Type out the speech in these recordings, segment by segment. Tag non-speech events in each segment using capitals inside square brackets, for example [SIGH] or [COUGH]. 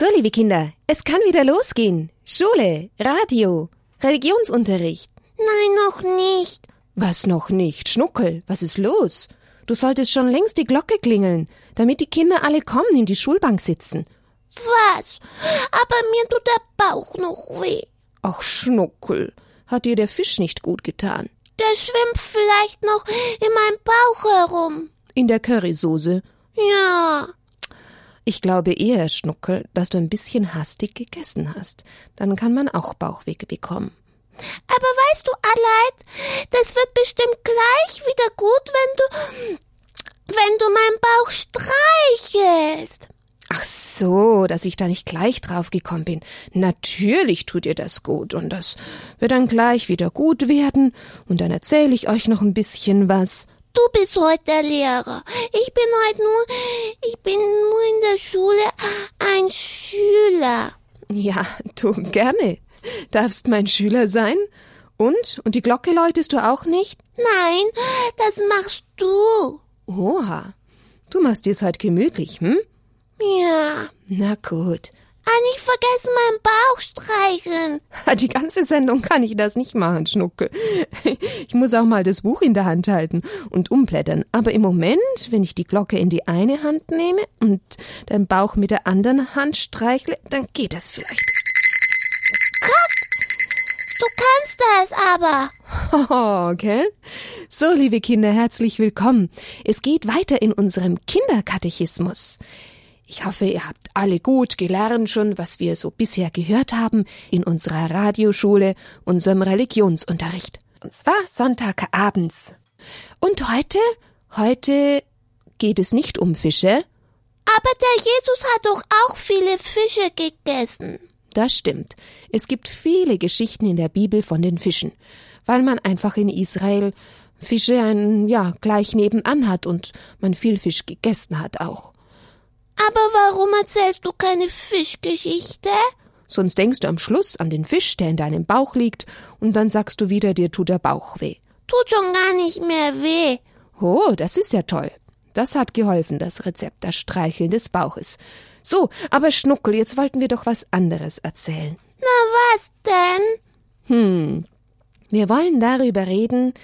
So, liebe Kinder, es kann wieder losgehen. Schule, Radio, Religionsunterricht. Nein, noch nicht. Was noch nicht? Schnuckel, was ist los? Du solltest schon längst die Glocke klingeln, damit die Kinder alle kommen, in die Schulbank sitzen. Was? Aber mir tut der Bauch noch weh. Ach, Schnuckel, hat dir der Fisch nicht gut getan? Der schwimmt vielleicht noch in meinem Bauch herum. In der Currysoße? Ja. Ich glaube eher, Schnuckel, dass du ein bisschen hastig gegessen hast. Dann kann man auch Bauchweh bekommen. Aber weißt du, Aleid, das wird bestimmt gleich wieder gut, wenn du, wenn du meinen Bauch streichelst. Ach so, dass ich da nicht gleich drauf gekommen bin. Natürlich tut ihr das gut und das wird dann gleich wieder gut werden und dann erzähle ich euch noch ein bisschen was. Du bist heute der Lehrer. Ich bin heute nur, ich bin nur in der Schule ein Schüler. Ja, du gerne. Darfst mein Schüler sein? Und? Und die Glocke läutest du auch nicht? Nein, das machst du. Oha. Du machst dir's heute gemütlich, hm? Ja. Na gut. Ah, nicht vergessen, meinen Bauch streicheln. [LAUGHS] Die ganze Sendung kann ich das nicht machen, Schnucke. [LAUGHS] Ich muss auch mal das Buch in der Hand halten und umblättern. Aber im Moment, wenn ich die Glocke in die eine Hand nehme und den Bauch mit der anderen Hand streichle, dann geht das vielleicht. Du kannst das aber. Oh, [LAUGHS] okay. So, liebe Kinder, herzlich willkommen. Es geht weiter in unserem Kinderkatechismus. Ich hoffe, ihr habt alle gut gelernt schon, was wir so bisher gehört haben in unserer Radioschule, unserem Religionsunterricht. Und zwar Sonntagabends. Und heute, heute geht es nicht um Fische. Aber der Jesus hat doch auch viele Fische gegessen. Das stimmt. Es gibt viele Geschichten in der Bibel von den Fischen, weil man einfach in Israel Fische ein, ja, gleich nebenan hat und man viel Fisch gegessen hat auch. Aber warum erzählst du keine Fischgeschichte? Sonst denkst du am Schluss an den Fisch, der in deinem Bauch liegt, und dann sagst du wieder, dir tut der Bauch weh. Tut schon gar nicht mehr weh. Oh, das ist ja toll. Das hat geholfen, das Rezept, das Streicheln des Bauches. So, aber Schnuckel, jetzt wollten wir doch was anderes erzählen. Na, was denn? Hm. Wir wollen darüber reden,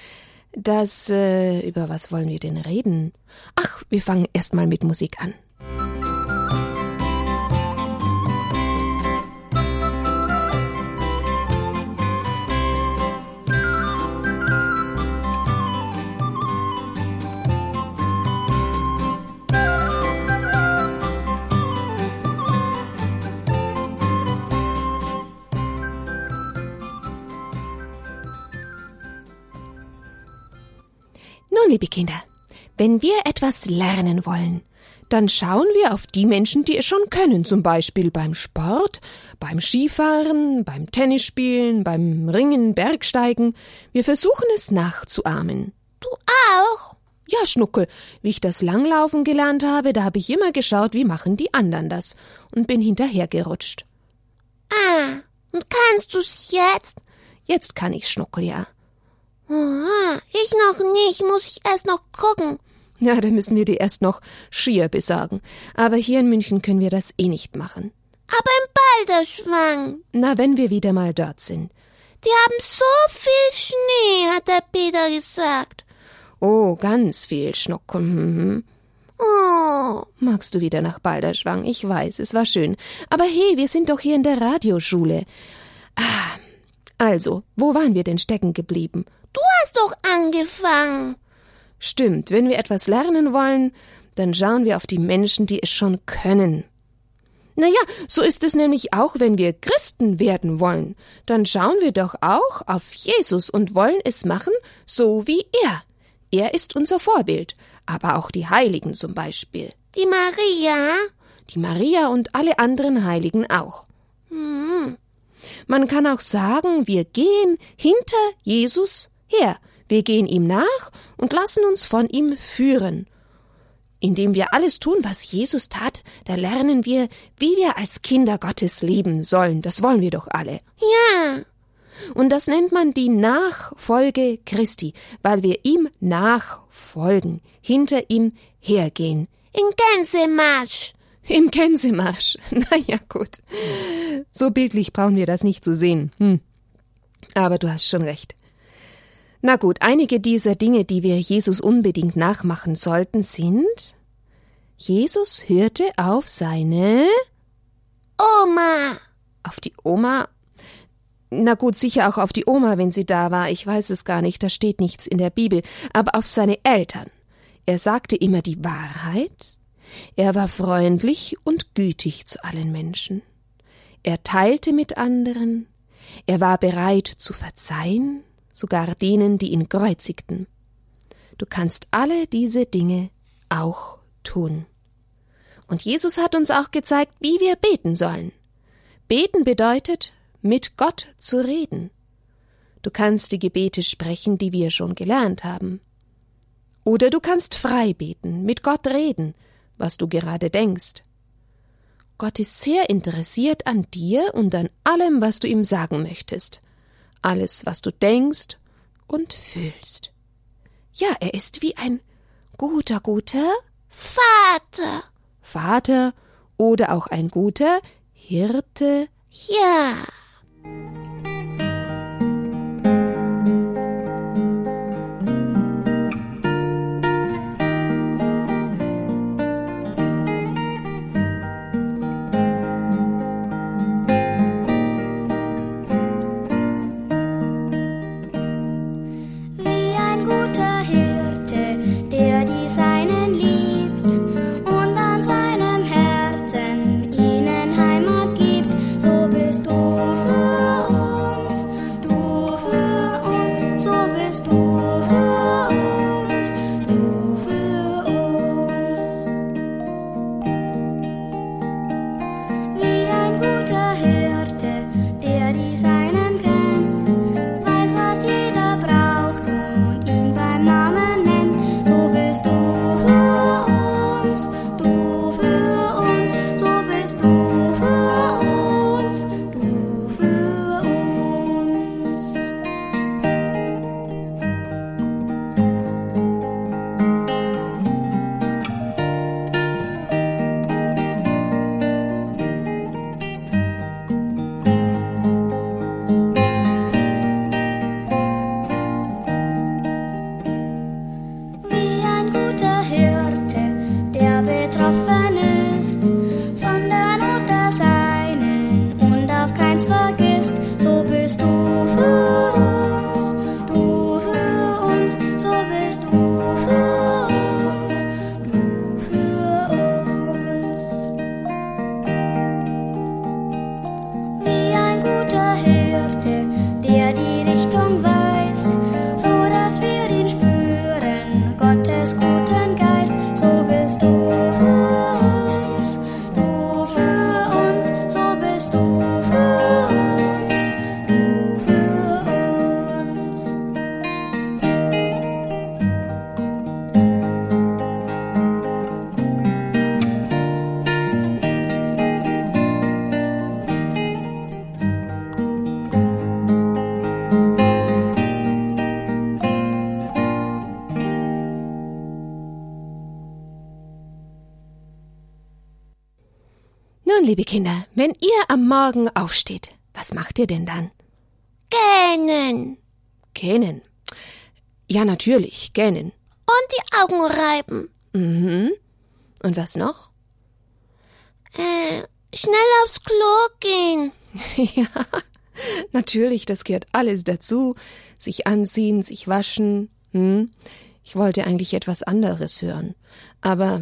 dass. Äh, über was wollen wir denn reden? Ach, wir fangen erst mal mit Musik an. Nun, liebe Kinder, wenn wir etwas lernen wollen, dann schauen wir auf die Menschen, die es schon können, zum Beispiel beim Sport, beim Skifahren, beim Tennisspielen, beim Ringen, Bergsteigen. Wir versuchen es nachzuahmen. Du auch? Ja, Schnuckel, wie ich das Langlaufen gelernt habe, da habe ich immer geschaut, wie machen die anderen das und bin hinterhergerutscht. Ah, und kannst du's jetzt? Jetzt kann ich's, Schnuckel, ja. Ich noch nicht, muss ich erst noch gucken. Ja, da müssen wir dir erst noch Skier besorgen. Aber hier in München können wir das eh nicht machen. Aber im Balderschwang. Na, wenn wir wieder mal dort sind. Die haben so viel Schnee, hat der Peter gesagt. Oh, ganz viel Schnuck. Mhm. Oh. Magst du wieder nach Balderschwang? Ich weiß, es war schön. Aber hey, wir sind doch hier in der Radioschule. Ah, also, wo waren wir denn stecken geblieben? Du hast doch angefangen. Stimmt, wenn wir etwas lernen wollen, dann schauen wir auf die Menschen, die es schon können. Na ja, so ist es nämlich auch, wenn wir Christen werden wollen. Dann schauen wir doch auch auf Jesus und wollen es machen, so wie er. Er ist unser Vorbild, aber auch die Heiligen zum Beispiel. Die Maria? Die Maria und alle anderen Heiligen auch. Hm. Man kann auch sagen, wir gehen hinter Jesus her, wir gehen ihm nach und lassen uns von ihm führen. Indem wir alles tun, was Jesus tat, da lernen wir, wie wir als Kinder Gottes leben sollen. Das wollen wir doch alle. Ja. Und das nennt man die Nachfolge Christi, weil wir ihm nachfolgen, hinter ihm hergehen. In Gänsemarsch. Im Gänsemarsch. [LAUGHS] Na ja, gut. So bildlich brauchen wir das nicht zu sehen. Hm. Aber du hast schon recht. Na gut, einige dieser Dinge, die wir Jesus unbedingt nachmachen sollten, sind Jesus hörte auf seine Oma. Auf die Oma? Na gut, sicher auch auf die Oma, wenn sie da war. Ich weiß es gar nicht, da steht nichts in der Bibel. Aber auf seine Eltern. Er sagte immer die Wahrheit. Er war freundlich und gütig zu allen Menschen. Er teilte mit anderen. Er war bereit zu verzeihen, sogar denen, die ihn kreuzigten. Du kannst alle diese Dinge auch tun. Und Jesus hat uns auch gezeigt, wie wir beten sollen. Beten bedeutet, mit Gott zu reden. Du kannst die Gebete sprechen, die wir schon gelernt haben. Oder du kannst frei beten, mit Gott reden, was du gerade denkst. Gott ist sehr interessiert an dir und an allem, was du ihm sagen möchtest. Alles, was du denkst und fühlst. Ja, er ist wie ein guter, guter Vater. Vater oder auch ein guter Hirte. Ja. Morgen aufsteht, was macht ihr denn dann? Gähnen. Gähnen. Ja, natürlich, gähnen. Und die Augen reiben. Mhm. Und was noch? Äh, schnell aufs Klo gehen. [LAUGHS] ja, natürlich, das gehört alles dazu. Sich anziehen, sich waschen. Hm? Ich wollte eigentlich etwas anderes hören. Aber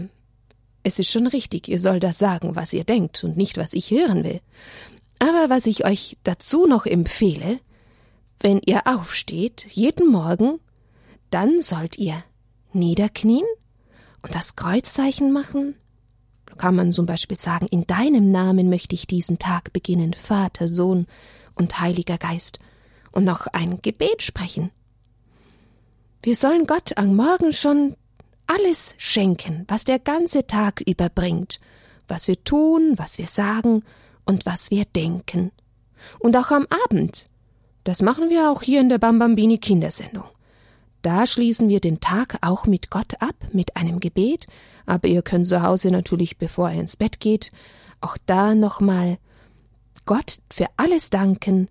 es ist schon richtig, ihr sollt das sagen, was ihr denkt und nicht, was ich hören will. Aber was ich euch dazu noch empfehle, wenn ihr aufsteht, jeden Morgen, dann sollt ihr niederknien und das Kreuzzeichen machen. Da kann man zum Beispiel sagen, in deinem Namen möchte ich diesen Tag beginnen, Vater, Sohn und Heiliger Geist, und noch ein Gebet sprechen. Wir sollen Gott am Morgen schon alles schenken, was der ganze Tag überbringt, was wir tun, was wir sagen und was wir denken. Und auch am Abend. Das machen wir auch hier in der Bambambini Kindersendung. da schließen wir den Tag auch mit Gott ab, mit einem Gebet, aber ihr könnt zu Hause natürlich, bevor ihr ins Bett geht, auch da nochmal Gott für alles danken,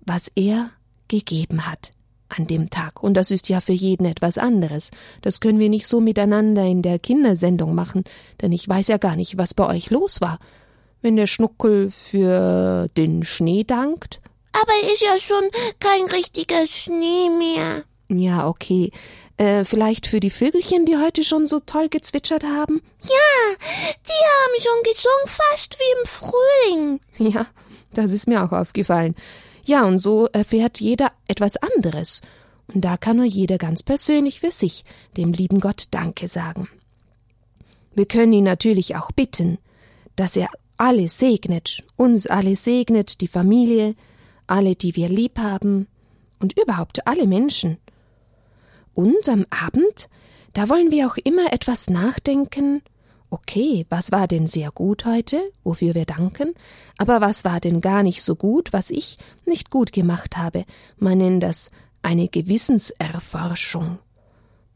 was er gegeben hat an dem Tag. Und das ist ja für jeden etwas anderes. Das können wir nicht so miteinander in der Kindersendung machen, denn ich weiß ja gar nicht, was bei euch los war. Wenn der Schnuckel für den Schnee dankt. Aber ist ja schon kein richtiger Schnee mehr. Ja, okay. Äh, vielleicht für die Vögelchen, die heute schon so toll gezwitschert haben? Ja, die haben schon gesungen, fast wie im Frühling. [LAUGHS] Ja, das ist mir auch aufgefallen. Ja, und so erfährt jeder etwas anderes. Und da kann nur jeder ganz persönlich für sich dem lieben Gott Danke sagen. Wir können ihn natürlich auch bitten, dass er alle segnet, uns alle segnet, die Familie, alle, die wir lieb haben und überhaupt alle Menschen. Und am Abend, da wollen wir auch immer etwas nachdenken Okay, was war denn sehr gut heute, wofür wir danken, aber was war denn gar nicht so gut, was ich nicht gut gemacht habe? Man nennt das eine Gewissenserforschung.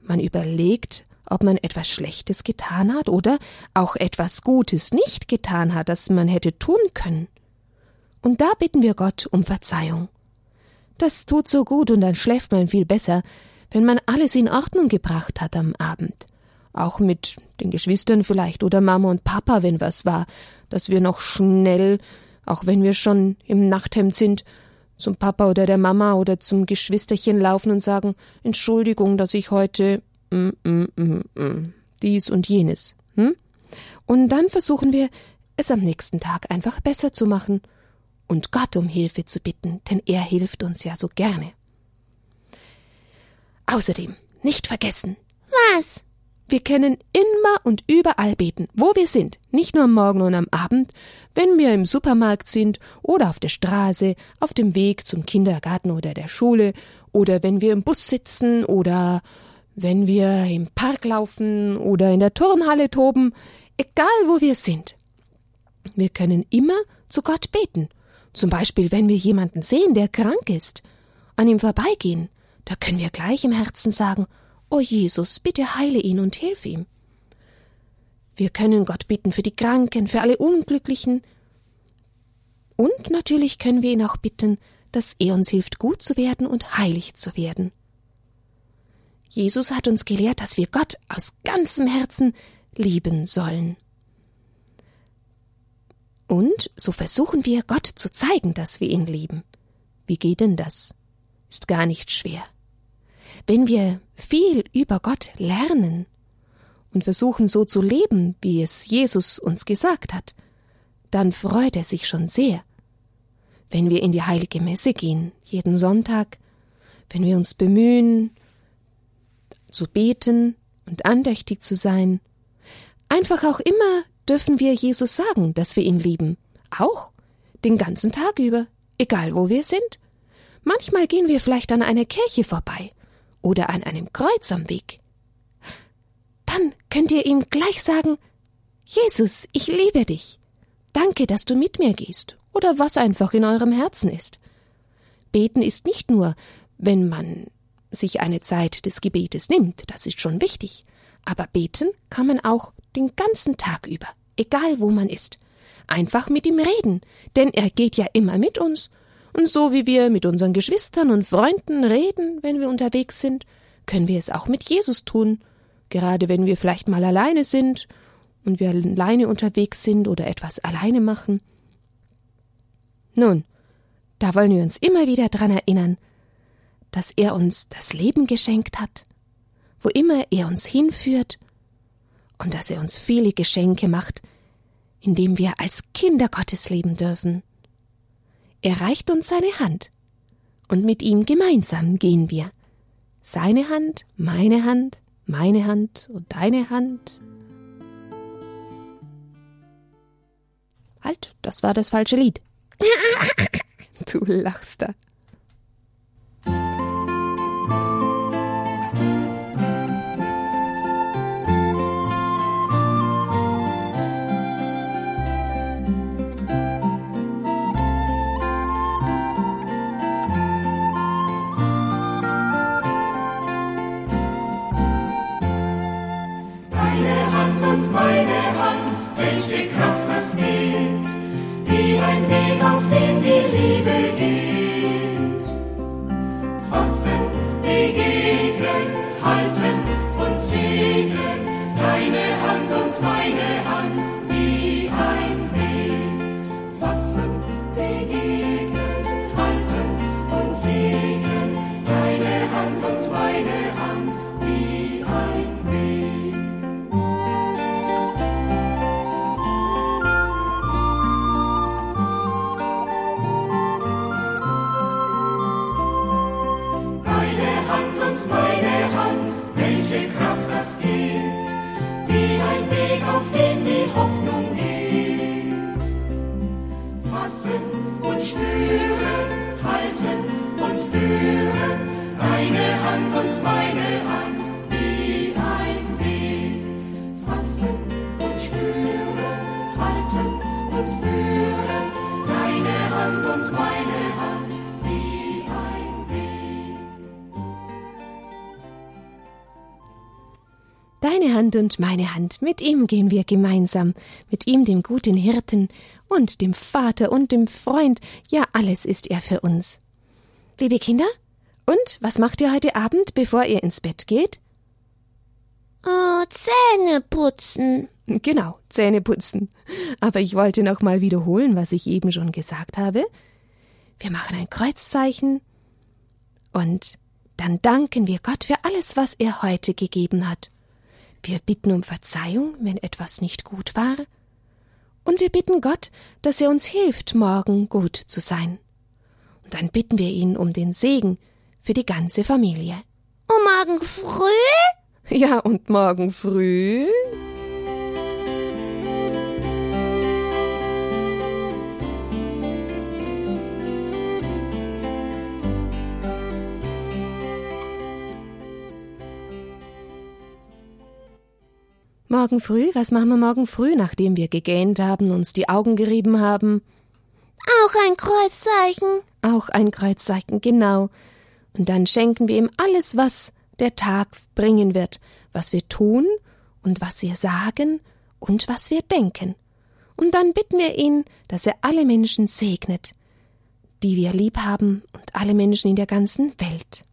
Man überlegt, ob man etwas Schlechtes getan hat oder auch etwas Gutes nicht getan hat, das man hätte tun können. Und da bitten wir Gott um Verzeihung. Das tut so gut und dann schläft man viel besser, wenn man alles in Ordnung gebracht hat am Abend auch mit den Geschwistern vielleicht oder Mama und Papa, wenn was war, dass wir noch schnell, auch wenn wir schon im Nachthemd sind, zum Papa oder der Mama oder zum Geschwisterchen laufen und sagen Entschuldigung, dass ich heute mm, mm, mm, mm, dies und jenes. Hm? Und dann versuchen wir, es am nächsten Tag einfach besser zu machen und Gott um Hilfe zu bitten, denn er hilft uns ja so gerne. Außerdem, nicht vergessen. Was? Wir können immer und überall beten, wo wir sind, nicht nur am Morgen und am Abend, wenn wir im Supermarkt sind oder auf der Straße, auf dem Weg zum Kindergarten oder der Schule oder wenn wir im Bus sitzen oder wenn wir im Park laufen oder in der Turnhalle toben, egal wo wir sind. Wir können immer zu Gott beten. Zum Beispiel, wenn wir jemanden sehen, der krank ist, an ihm vorbeigehen, da können wir gleich im Herzen sagen, O Jesus, bitte heile ihn und hilf ihm. Wir können Gott bitten für die Kranken, für alle Unglücklichen. Und natürlich können wir ihn auch bitten, dass er uns hilft, gut zu werden und heilig zu werden. Jesus hat uns gelehrt, dass wir Gott aus ganzem Herzen lieben sollen. Und so versuchen wir, Gott zu zeigen, dass wir ihn lieben. Wie geht denn das? Ist gar nicht schwer. Wenn wir viel über Gott lernen und versuchen so zu leben, wie es Jesus uns gesagt hat, dann freut er sich schon sehr. Wenn wir in die heilige Messe gehen, jeden Sonntag, wenn wir uns bemühen, zu beten und andächtig zu sein, einfach auch immer dürfen wir Jesus sagen, dass wir ihn lieben, auch den ganzen Tag über, egal wo wir sind. Manchmal gehen wir vielleicht an einer Kirche vorbei oder an einem Kreuz am Weg, dann könnt ihr ihm gleich sagen Jesus, ich liebe dich. Danke, dass du mit mir gehst, oder was einfach in eurem Herzen ist. Beten ist nicht nur, wenn man sich eine Zeit des Gebetes nimmt, das ist schon wichtig, aber beten kann man auch den ganzen Tag über, egal wo man ist. Einfach mit ihm reden, denn er geht ja immer mit uns und so wie wir mit unseren Geschwistern und Freunden reden, wenn wir unterwegs sind, können wir es auch mit Jesus tun, gerade wenn wir vielleicht mal alleine sind und wir alleine unterwegs sind oder etwas alleine machen. Nun, da wollen wir uns immer wieder dran erinnern, dass er uns das Leben geschenkt hat, wo immer er uns hinführt, und dass er uns viele Geschenke macht, indem wir als Kinder Gottes leben dürfen. Er reicht uns seine Hand, und mit ihm gemeinsam gehen wir. Seine Hand, meine Hand, meine Hand und deine Hand. Halt, das war das falsche Lied. [LAUGHS] du lachst da. Auf dem Hand und meine Hand, mit ihm gehen wir gemeinsam, mit ihm, dem guten Hirten und dem Vater und dem Freund, ja, alles ist er für uns. Liebe Kinder, und was macht ihr heute Abend, bevor ihr ins Bett geht? Oh, Zähne putzen. Genau, Zähne putzen. Aber ich wollte noch mal wiederholen, was ich eben schon gesagt habe. Wir machen ein Kreuzzeichen und dann danken wir Gott für alles, was er heute gegeben hat. Wir bitten um Verzeihung, wenn etwas nicht gut war. Und wir bitten Gott, dass er uns hilft, morgen gut zu sein. Und dann bitten wir ihn um den Segen für die ganze Familie. Und morgen früh? Ja, und morgen früh. Morgen früh? Was machen wir morgen früh, nachdem wir gegähnt haben, uns die Augen gerieben haben? Auch ein Kreuzzeichen. Auch ein Kreuzzeichen, genau. Und dann schenken wir ihm alles, was der Tag bringen wird, was wir tun und was wir sagen und was wir denken. Und dann bitten wir ihn, dass er alle Menschen segnet, die wir lieb haben und alle Menschen in der ganzen Welt.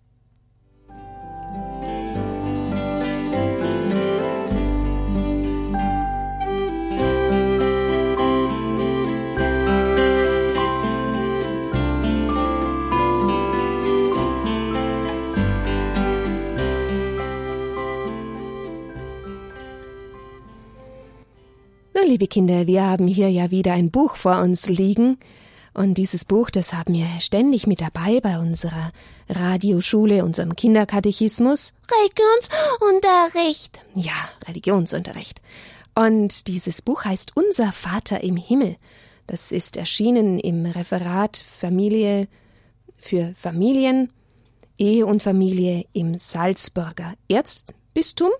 Liebe Kinder, wir haben hier ja wieder ein Buch vor uns liegen. Und dieses Buch, das haben wir ständig mit dabei bei unserer Radioschule, unserem Kinderkatechismus. Religionsunterricht. Ja, Religionsunterricht. Und dieses Buch heißt Unser Vater im Himmel. Das ist erschienen im Referat Familie für Familien, Ehe und Familie im Salzburger Erzbistum.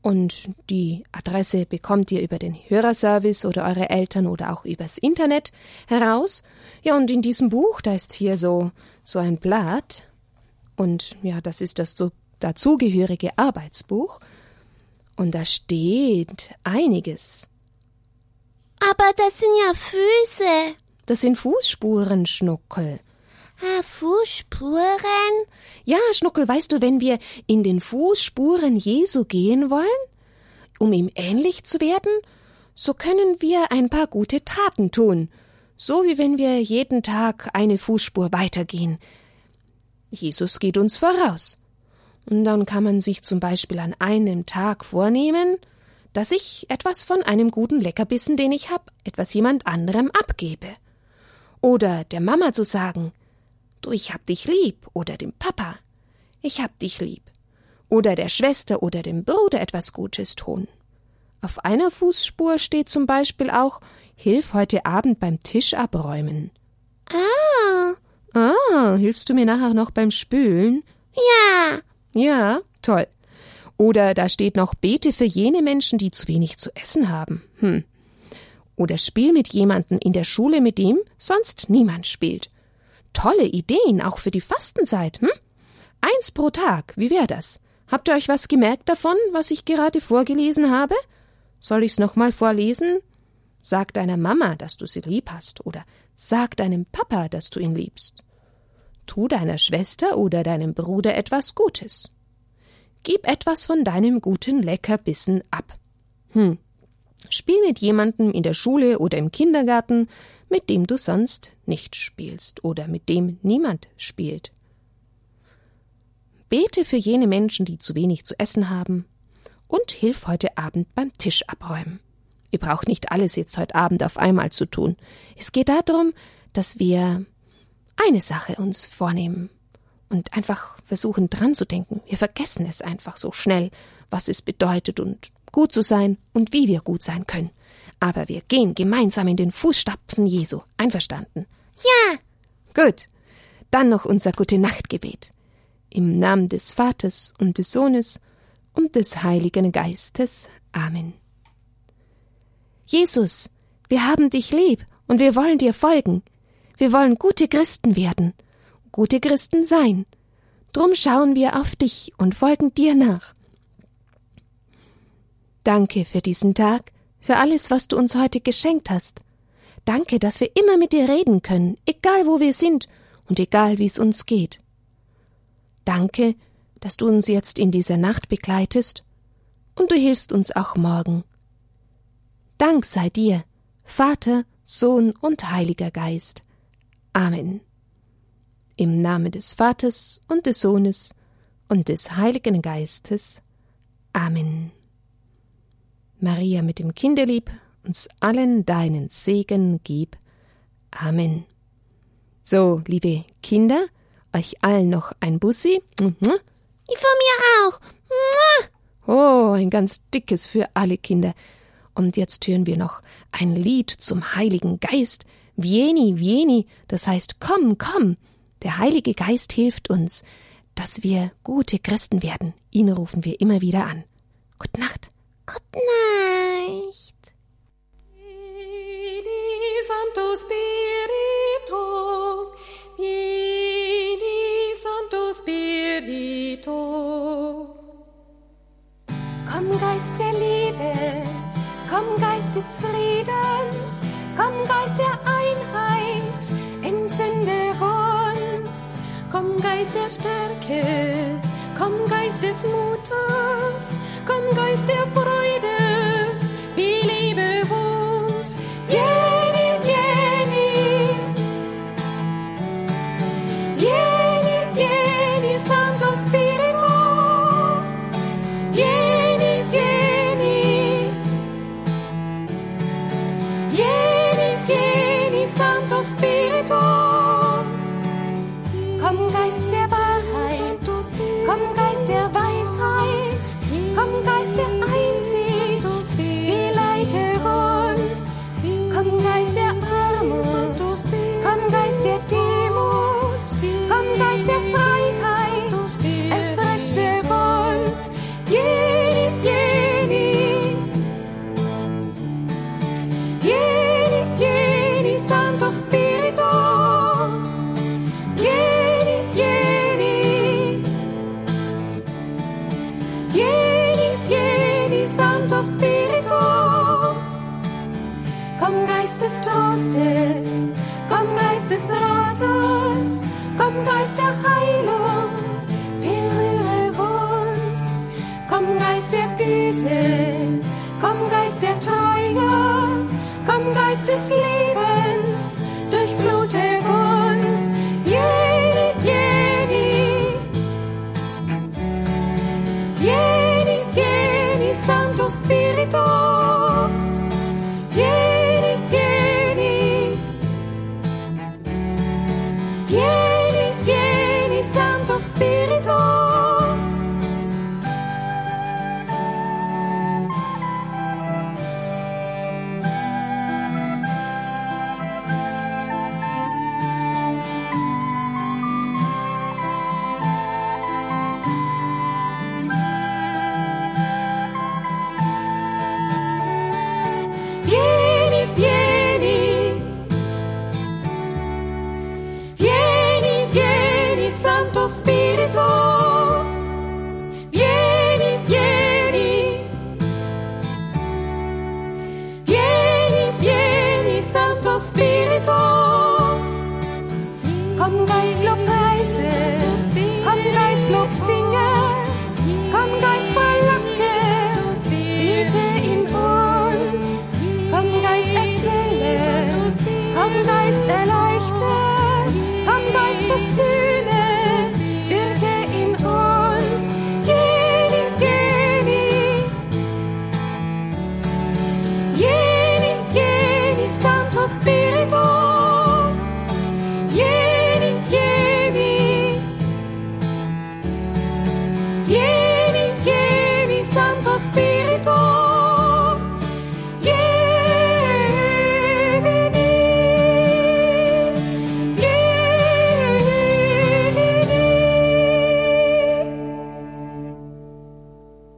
Und die Adresse bekommt ihr über den Hörerservice oder eure Eltern oder auch übers Internet heraus. Ja, und in diesem Buch, da ist hier so, so ein Blatt. Und ja, das ist das so dazugehörige Arbeitsbuch. Und da steht einiges. Aber das sind ja Füße. Das sind Fußspuren, Schnuckel. Ah, Fußspuren? Ja, Schnuckel, weißt du, wenn wir in den Fußspuren Jesu gehen wollen, um ihm ähnlich zu werden, so können wir ein paar gute Taten tun, so wie wenn wir jeden Tag eine Fußspur weitergehen. Jesus geht uns voraus. Und dann kann man sich zum Beispiel an einem Tag vornehmen, dass ich etwas von einem guten Leckerbissen, den ich hab, etwas jemand anderem abgebe. Oder der Mama zu sagen, du, ich hab dich lieb, oder dem Papa, ich hab dich lieb. Oder der Schwester oder dem Bruder etwas Gutes tun. Auf einer Fußspur steht zum Beispiel auch, hilf heute Abend beim Tisch abräumen. Ah, Ah, hilfst du mir nachher noch beim Spülen? ja. Ja, toll. Oder da steht noch Bete für jene Menschen, die zu wenig zu essen haben. Hm. Oder spiel mit jemandem in der Schule, mit dem sonst niemand spielt. Tolle Ideen, auch für die Fastenzeit, hm? Eins pro Tag, wie wär das? Habt ihr euch was gemerkt davon, was ich gerade vorgelesen habe? Soll ich's nochmal vorlesen? Sag deiner Mama, dass du sie lieb hast, oder sag deinem Papa, dass du ihn liebst. Tu deiner Schwester oder deinem Bruder etwas Gutes. Gib etwas von deinem guten Leckerbissen ab. Hm. Spiel mit jemandem in der Schule oder im Kindergarten, mit dem du sonst nicht spielst oder mit dem niemand spielt. Bete für jene Menschen, die zu wenig zu essen haben, und hilf heute Abend beim Tisch abräumen. Ihr braucht nicht alles jetzt heute Abend auf einmal zu tun. Es geht darum, dass wir eine Sache uns vornehmen und einfach versuchen dran zu denken. Wir vergessen es einfach so schnell, was es bedeutet und gut zu sein und wie wir gut sein können. Aber wir gehen gemeinsam in den Fußstapfen Jesu. Einverstanden? Ja. Gut. Dann noch unser Gute Nachtgebet. Im Namen des Vaters und des Sohnes und des Heiligen Geistes. Amen. Jesus, wir haben dich lieb und wir wollen dir folgen. Wir wollen gute Christen werden, gute Christen sein. Drum schauen wir auf dich und folgen dir nach. Danke für diesen Tag, für alles, was du uns heute geschenkt hast. Danke, dass wir immer mit dir reden können, egal wo wir sind und egal wie es uns geht. Danke, dass du uns jetzt in dieser Nacht begleitest und du hilfst uns auch morgen. Dank sei dir, Vater, Sohn und Heiliger Geist. Amen. Im Namen des Vaters und des Sohnes und des Heiligen Geistes. Amen. Maria mit dem Kinderlieb, uns allen deinen Segen gib. Amen. So, liebe Kinder, euch allen noch ein Bussi. Mhm. Ich von mir auch. Oh, ein ganz dickes für alle Kinder. Und jetzt hören wir noch ein Lied zum Heiligen Geist. Vieni, vieni, das heißt komm, komm. Der Heilige Geist hilft uns, dass wir gute Christen werden. Ihn rufen wir immer wieder an. Gute Nacht. Gute Nacht. Santo Spirito, vieni, Santo Spirito. Komm, Geist der Liebe, komm, Geist des Friedens, komm, Geist der Einheit, entzünde uns. Komm, Geist der Stärke, komm, Geist des Mutes, komm, Geist der Freude, vieni,